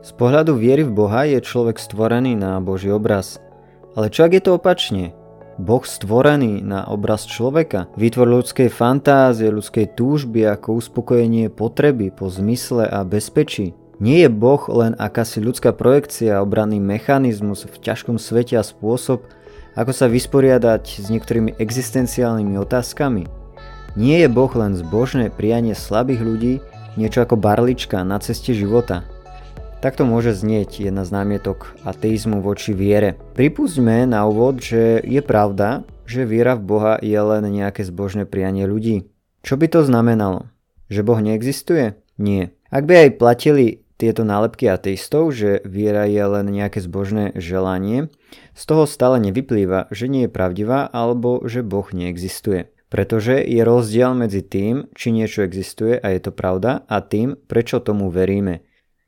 Z pohľadu viery v Boha je človek stvorený na Boží obraz. Ale čo ak je to opačne? Boh stvorený na obraz človeka, vytvor ľudskej fantázie, ľudskej túžby ako uspokojenie potreby po zmysle a bezpečí. Nie je Boh len akási ľudská projekcia, obranný mechanizmus v ťažkom svete a spôsob, ako sa vysporiadať s niektorými existenciálnymi otázkami. Nie je Boh len zbožné prianie slabých ľudí, niečo ako barlička na ceste života. Takto môže znieť jedna z námietok ateizmu voči viere. Pripustme na úvod, že je pravda, že viera v Boha je len nejaké zbožné prianie ľudí. Čo by to znamenalo? Že Boh neexistuje? Nie. Ak by aj platili tieto nálepky ateistov, že viera je len nejaké zbožné želanie, z toho stále nevyplýva, že nie je pravdivá alebo že Boh neexistuje. Pretože je rozdiel medzi tým, či niečo existuje a je to pravda a tým, prečo tomu veríme.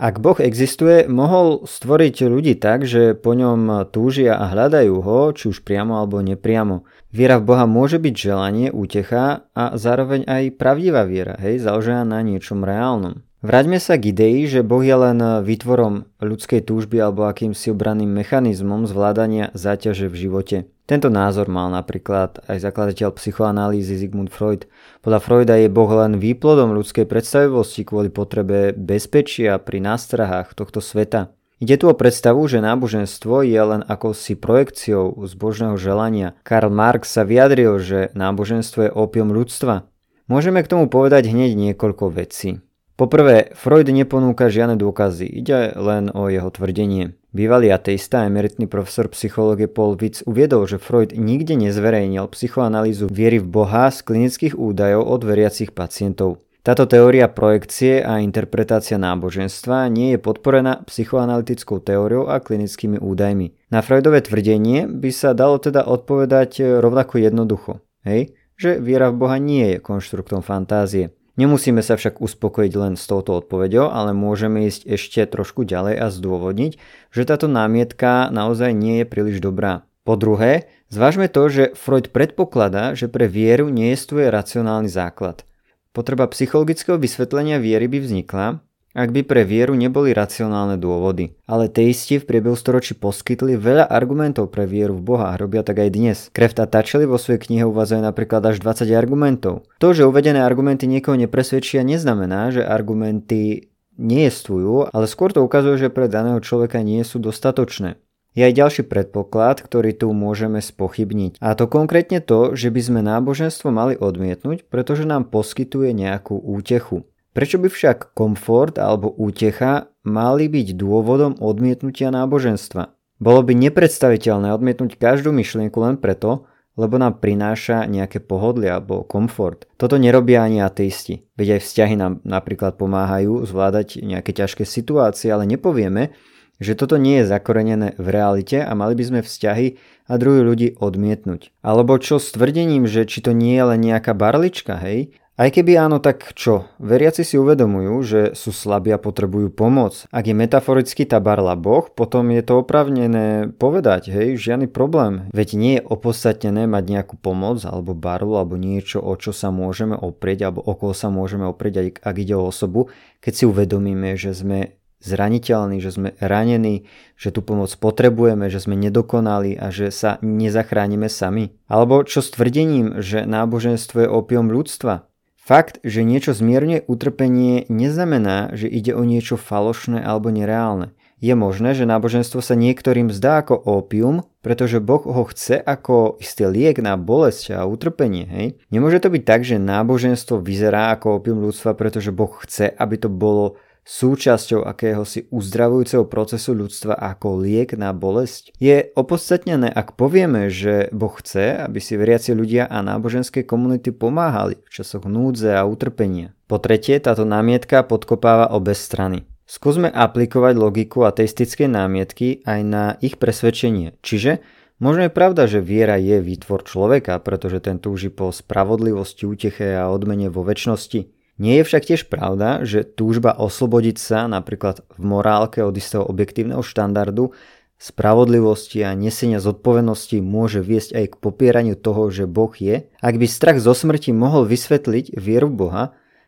Ak Boh existuje, mohol stvoriť ľudí tak, že po ňom túžia a hľadajú ho, či už priamo alebo nepriamo. Viera v Boha môže byť želanie, útecha a zároveň aj pravdivá viera, hej, založená na niečom reálnom. Vráťme sa k idei, že Boh je len výtvorom ľudskej túžby alebo akýmsi obranným mechanizmom zvládania záťaže v živote. Tento názor mal napríklad aj zakladateľ psychoanalýzy Sigmund Freud. Podľa Freuda je Boh len výplodom ľudskej predstavivosti kvôli potrebe bezpečia pri nástrahách tohto sveta. Ide tu o predstavu, že náboženstvo je len akousi projekciou zbožného želania. Karl Marx sa vyjadril, že náboženstvo je opium ľudstva. Môžeme k tomu povedať hneď niekoľko vecí. Poprvé, Freud neponúka žiadne dôkazy, ide len o jeho tvrdenie. Bývalý ateista a emeritný profesor psychológie Paul Witz uviedol, že Freud nikde nezverejnil psychoanalýzu viery v Boha z klinických údajov od veriacich pacientov. Táto teória projekcie a interpretácia náboženstva nie je podporená psychoanalytickou teóriou a klinickými údajmi. Na Freudové tvrdenie by sa dalo teda odpovedať rovnako jednoducho, hej? že viera v Boha nie je konštruktom fantázie. Nemusíme sa však uspokojiť len s touto odpoveďou, ale môžeme ísť ešte trošku ďalej a zdôvodniť, že táto námietka naozaj nie je príliš dobrá. Po druhé, zvážme to, že Freud predpokladá, že pre vieru nie je racionálny základ. Potreba psychologického vysvetlenia viery by vznikla, ak by pre vieru neboli racionálne dôvody. Ale teisti v priebehu storočí poskytli veľa argumentov pre vieru v Boha a robia tak aj dnes. Kreft a Tačeli vo svojej knihe uvádzajú napríklad až 20 argumentov. To, že uvedené argumenty niekoho nepresvedčia, neznamená, že argumenty nejestujú, ale skôr to ukazuje, že pre daného človeka nie sú dostatočné. Je aj ďalší predpoklad, ktorý tu môžeme spochybniť. A to konkrétne to, že by sme náboženstvo mali odmietnúť, pretože nám poskytuje nejakú útechu. Prečo by však komfort alebo útecha mali byť dôvodom odmietnutia náboženstva? Bolo by nepredstaviteľné odmietnúť každú myšlienku len preto, lebo nám prináša nejaké pohodlie alebo komfort. Toto nerobia ani ateisti, veď aj vzťahy nám napríklad pomáhajú zvládať nejaké ťažké situácie, ale nepovieme, že toto nie je zakorenené v realite a mali by sme vzťahy a druhých ľudí odmietnúť. Alebo čo s tvrdením, že či to nie je len nejaká barlička, hej, aj keby áno, tak čo? Veriaci si uvedomujú, že sú slabí a potrebujú pomoc. Ak je metaforicky tá barla Boh, potom je to opravnené povedať, hej, žiadny problém. Veď nie je opodstatnené mať nejakú pomoc alebo barlu alebo niečo, o čo sa môžeme oprieť alebo o koho sa môžeme oprieť, aj ak ide o osobu, keď si uvedomíme, že sme zraniteľní, že sme ranení, že tú pomoc potrebujeme, že sme nedokonali a že sa nezachránime sami. Alebo čo s tvrdením, že náboženstvo je opium ľudstva? Fakt, že niečo zmierňuje utrpenie, neznamená, že ide o niečo falošné alebo nereálne. Je možné, že náboženstvo sa niektorým zdá ako ópium, pretože Boh ho chce ako istý liek na bolesť a utrpenie. Hej? Nemôže to byť tak, že náboženstvo vyzerá ako ópium ľudstva, pretože Boh chce, aby to bolo súčasťou akéhosi uzdravujúceho procesu ľudstva ako liek na bolesť? Je opodstatnené, ak povieme, že Boh chce, aby si veriaci ľudia a náboženské komunity pomáhali v časoch núdze a utrpenia. Po tretie, táto námietka podkopáva obe strany. Skúsme aplikovať logiku ateistickej námietky aj na ich presvedčenie. Čiže možno je pravda, že viera je výtvor človeka, pretože ten túži po spravodlivosti, úteche a odmene vo väčšnosti. Nie je však tiež pravda, že túžba oslobodiť sa napríklad v morálke od istého objektívneho štandardu spravodlivosti a nesenia zodpovednosti môže viesť aj k popieraniu toho, že Boh je. Ak by strach zo smrti mohol vysvetliť vieru v Boha,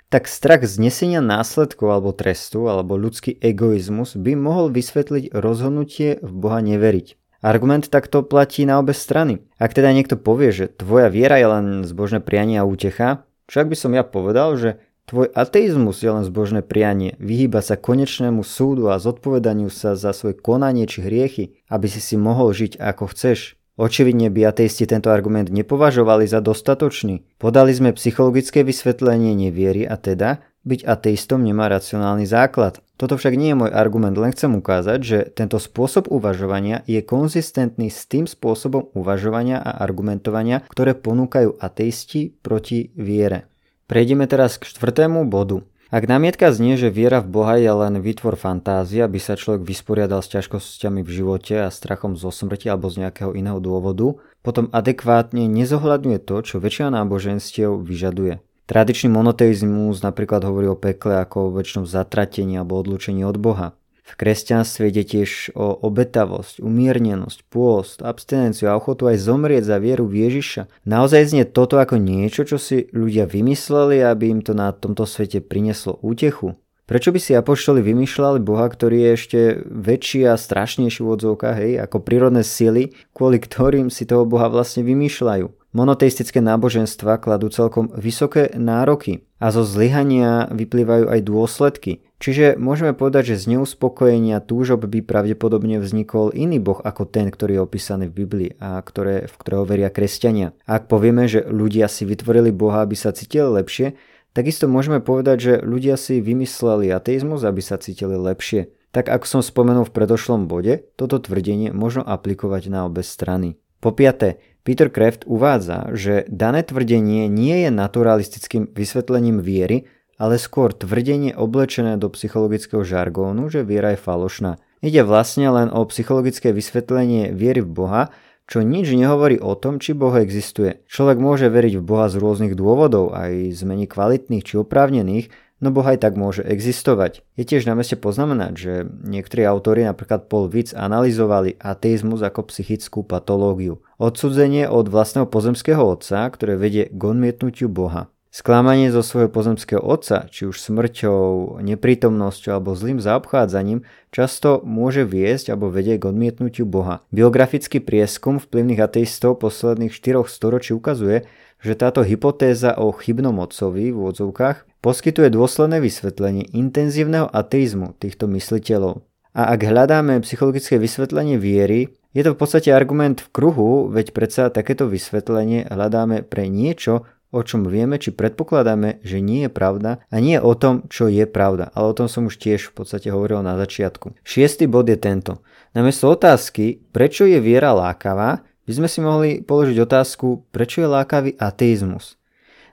tak strach z nesenia následkov alebo trestu alebo ľudský egoizmus by mohol vysvetliť rozhodnutie v Boha neveriť. Argument takto platí na obe strany. Ak teda niekto povie, že tvoja viera je len zbožné prianie a útecha, však by som ja povedal, že tvoj ateizmus je len zbožné prianie, vyhýba sa konečnému súdu a zodpovedaniu sa za svoje konanie či hriechy, aby si si mohol žiť ako chceš. Očividne by ateisti tento argument nepovažovali za dostatočný. Podali sme psychologické vysvetlenie neviery a teda byť ateistom nemá racionálny základ. Toto však nie je môj argument, len chcem ukázať, že tento spôsob uvažovania je konzistentný s tým spôsobom uvažovania a argumentovania, ktoré ponúkajú ateisti proti viere. Prejdeme teraz k štvrtému bodu. Ak námietka znie, že viera v Boha je len výtvor fantázie, aby sa človek vysporiadal s ťažkosťami v živote a strachom zo smrti alebo z nejakého iného dôvodu, potom adekvátne nezohľadňuje to, čo väčšina náboženstiev vyžaduje. Tradičný monoteizmus napríklad hovorí o pekle ako o väčšnom zatratení alebo odlúčení od Boha. V kresťanstve ide tiež o obetavosť, umiernenosť, pôst, abstinenciu a ochotu aj zomrieť za vieru v Ježiša. Naozaj znie toto ako niečo, čo si ľudia vymysleli, aby im to na tomto svete prineslo útechu. Prečo by si apoštoli vymýšľali Boha, ktorý je ešte väčší a strašnejší v odzovkách, hej, ako prírodné sily, kvôli ktorým si toho Boha vlastne vymýšľajú? Monoteistické náboženstva kladú celkom vysoké nároky a zo zlyhania vyplývajú aj dôsledky. Čiže môžeme povedať, že z neuspokojenia túžob by pravdepodobne vznikol iný boh ako ten, ktorý je opísaný v Biblii a ktoré, v ktorého veria kresťania. Ak povieme, že ľudia si vytvorili boha, aby sa cítili lepšie, takisto môžeme povedať, že ľudia si vymysleli ateizmus, aby sa cítili lepšie. Tak ako som spomenul v predošlom bode, toto tvrdenie možno aplikovať na obe strany. Po piaté, Peter Kraft uvádza, že dané tvrdenie nie je naturalistickým vysvetlením viery, ale skôr tvrdenie oblečené do psychologického žargónu, že viera je falošná. Ide vlastne len o psychologické vysvetlenie viery v Boha, čo nič nehovorí o tom, či Boh existuje. Človek môže veriť v Boha z rôznych dôvodov, aj zmení kvalitných či oprávnených, no Boh aj tak môže existovať. Je tiež na meste poznamenať, že niektorí autori, napríklad Paul Witz, analyzovali ateizmus ako psychickú patológiu. Odsudzenie od vlastného pozemského otca, ktoré vedie k odmietnutiu Boha. Sklamanie zo svojho pozemského otca, či už smrťou, neprítomnosťou alebo zlým zaobchádzaním, často môže viesť alebo vedie k odmietnutiu Boha. Biografický prieskum vplyvných ateistov posledných 4 storočí ukazuje, že táto hypotéza o chybnom otcovi v úvodzovkách poskytuje dôsledné vysvetlenie intenzívneho ateizmu týchto mysliteľov. A ak hľadáme psychologické vysvetlenie viery, je to v podstate argument v kruhu, veď predsa takéto vysvetlenie hľadáme pre niečo, o čom vieme či predpokladáme, že nie je pravda a nie o tom, čo je pravda. Ale o tom som už tiež v podstate hovoril na začiatku. Šiestý bod je tento. Namiesto otázky, prečo je viera lákavá, by sme si mohli položiť otázku, prečo je lákavý ateizmus.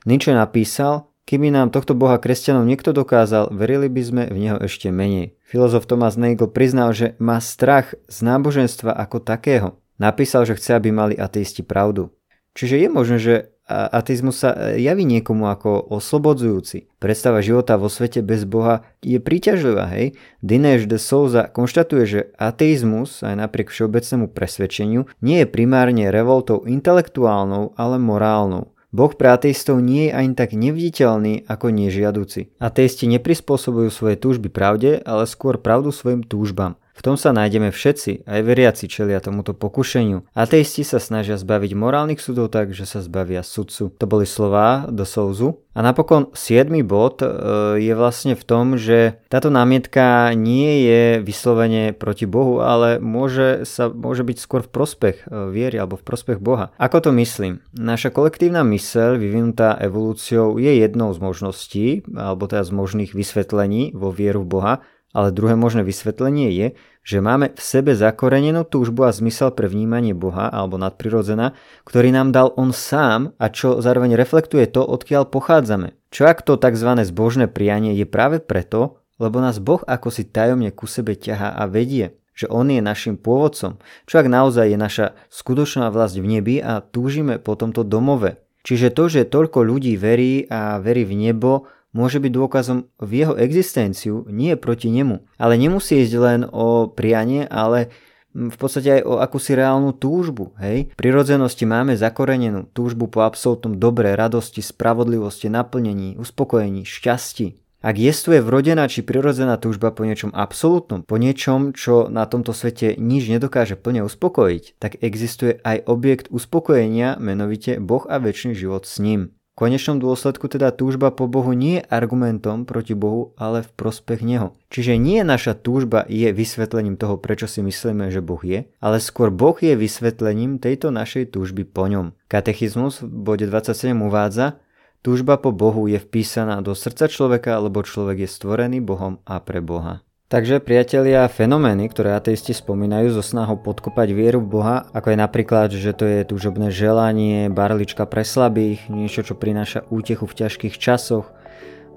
Nietzsche napísal, keby nám tohto boha kresťanov niekto dokázal, verili by sme v neho ešte menej. Filozof Thomas Nagel priznal, že má strach z náboženstva ako takého. Napísal, že chce, aby mali ateisti pravdu. Čiže je možné, že ateizmus sa e, javí niekomu ako oslobodzujúci. Predstava života vo svete bez Boha je príťažlivá, hej? Dinesh de Souza konštatuje, že ateizmus, aj napriek všeobecnému presvedčeniu, nie je primárne revoltou intelektuálnou, ale morálnou. Boh pre ateistov nie je ani tak neviditeľný ako nežiaduci. Ateisti neprispôsobujú svoje túžby pravde, ale skôr pravdu svojim túžbám. V tom sa nájdeme všetci, aj veriaci čelia tomuto pokušeniu. Ateisti sa snažia zbaviť morálnych súdov tak, že sa zbavia sudcu. To boli slová do Souzu. A napokon 7. bod e, je vlastne v tom, že táto námietka nie je vyslovene proti Bohu, ale môže, sa, môže byť skôr v prospech e, viery alebo v prospech Boha. Ako to myslím? Naša kolektívna myseľ vyvinutá evolúciou je jednou z možností, alebo teda z možných vysvetlení vo vieru v Boha, ale druhé možné vysvetlenie je, že máme v sebe zakorenenú túžbu a zmysel pre vnímanie Boha alebo nadprirodzena, ktorý nám dal On sám a čo zároveň reflektuje to, odkiaľ pochádzame. Čo ak to tzv. zbožné prianie je práve preto, lebo nás Boh ako si tajomne ku sebe ťahá a vedie, že On je našim pôvodcom, čo ak naozaj je naša skutočná vlast v nebi a túžime po tomto domove. Čiže to, že toľko ľudí verí a verí v nebo, môže byť dôkazom v jeho existenciu, nie proti nemu. Ale nemusí ísť len o prianie, ale v podstate aj o akúsi reálnu túžbu. Hej? Prirodzenosti máme zakorenenú túžbu po absolútnom dobre, radosti, spravodlivosti, naplnení, uspokojení, šťastí. Ak jestuje vrodená či prirodzená túžba po niečom absolútnom, po niečom, čo na tomto svete nič nedokáže plne uspokojiť, tak existuje aj objekt uspokojenia, menovite Boh a väčší život s ním. Konečnom dôsledku teda túžba po Bohu nie je argumentom proti Bohu, ale v prospech Neho. Čiže nie naša túžba je vysvetlením toho, prečo si myslíme, že Boh je, ale skôr Boh je vysvetlením tejto našej túžby po ňom. Katechizmus v bode 27 uvádza, Túžba po Bohu je vpísaná do srdca človeka, lebo človek je stvorený Bohom a pre Boha. Takže priatelia, fenomény, ktoré ateisti spomínajú zo snahou podkopať vieru v Boha, ako je napríklad, že to je túžobné želanie, barlička pre slabých, niečo, čo prináša útechu v ťažkých časoch,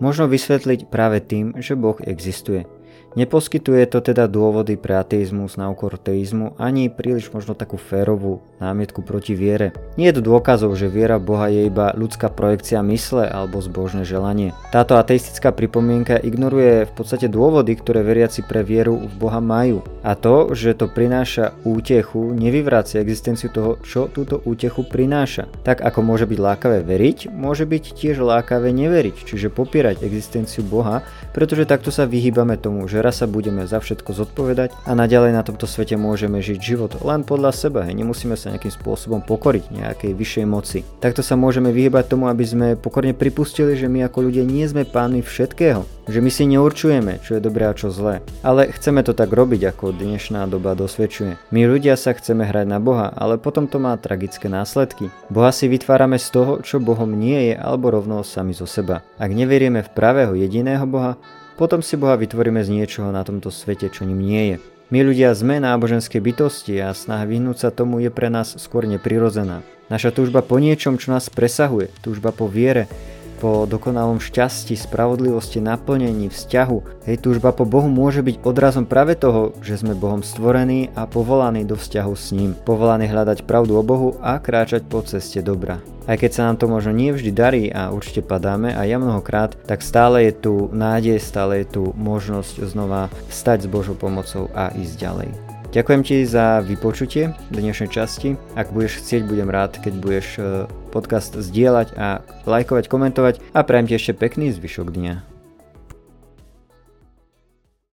možno vysvetliť práve tým, že Boh existuje. Neposkytuje to teda dôvody pre ateizmus na úkor teizmu, ani príliš možno takú férovú námietku proti viere. Nie je dôkazov, že viera Boha je iba ľudská projekcia mysle alebo zbožné želanie. Táto ateistická pripomienka ignoruje v podstate dôvody, ktoré veriaci pre vieru v Boha majú. A to, že to prináša útechu, nevyvrácia existenciu toho, čo túto útechu prináša. Tak ako môže byť lákavé veriť, môže byť tiež lákavé neveriť, čiže popierať existenciu Boha, pretože takto sa vyhýbame tomu, že raz sa budeme za všetko zodpovedať a naďalej na tomto svete môžeme žiť život len podľa seba, hej, nemusíme sa nejakým spôsobom pokoriť nejakej vyššej moci. Takto sa môžeme vyhybať tomu, aby sme pokorne pripustili, že my ako ľudia nie sme pánmi všetkého, že my si neurčujeme, čo je dobré a čo zlé. Ale chceme to tak robiť, ako dnešná doba dosvedčuje. My ľudia sa chceme hrať na Boha, ale potom to má tragické následky. Boha si vytvárame z toho, čo Bohom nie je, alebo rovno sami zo seba. Ak neverieme v pravého jediného Boha, potom si Boha vytvoríme z niečoho na tomto svete, čo ním nie je. My ľudia sme náboženské bytosti a snaha vyhnúť sa tomu je pre nás skôr neprirodzená. Naša túžba po niečom, čo nás presahuje, túžba po viere, po dokonalom šťastí, spravodlivosti, naplnení, vzťahu. Hej, túžba po Bohu môže byť odrazom práve toho, že sme Bohom stvorení a povolaní do vzťahu s ním. Povolaní hľadať pravdu o Bohu a kráčať po ceste dobra. Aj keď sa nám to možno nie vždy darí a určite padáme a ja mnohokrát, tak stále je tu nádej, stále je tu možnosť znova stať s Božou pomocou a ísť ďalej. Ďakujem ti za vypočutie dnešnej časti. Ak budeš chcieť, budem rád, keď budeš e, podcast zdieľať a lajkovať, komentovať a prajem ti ešte pekný zvyšok dňa.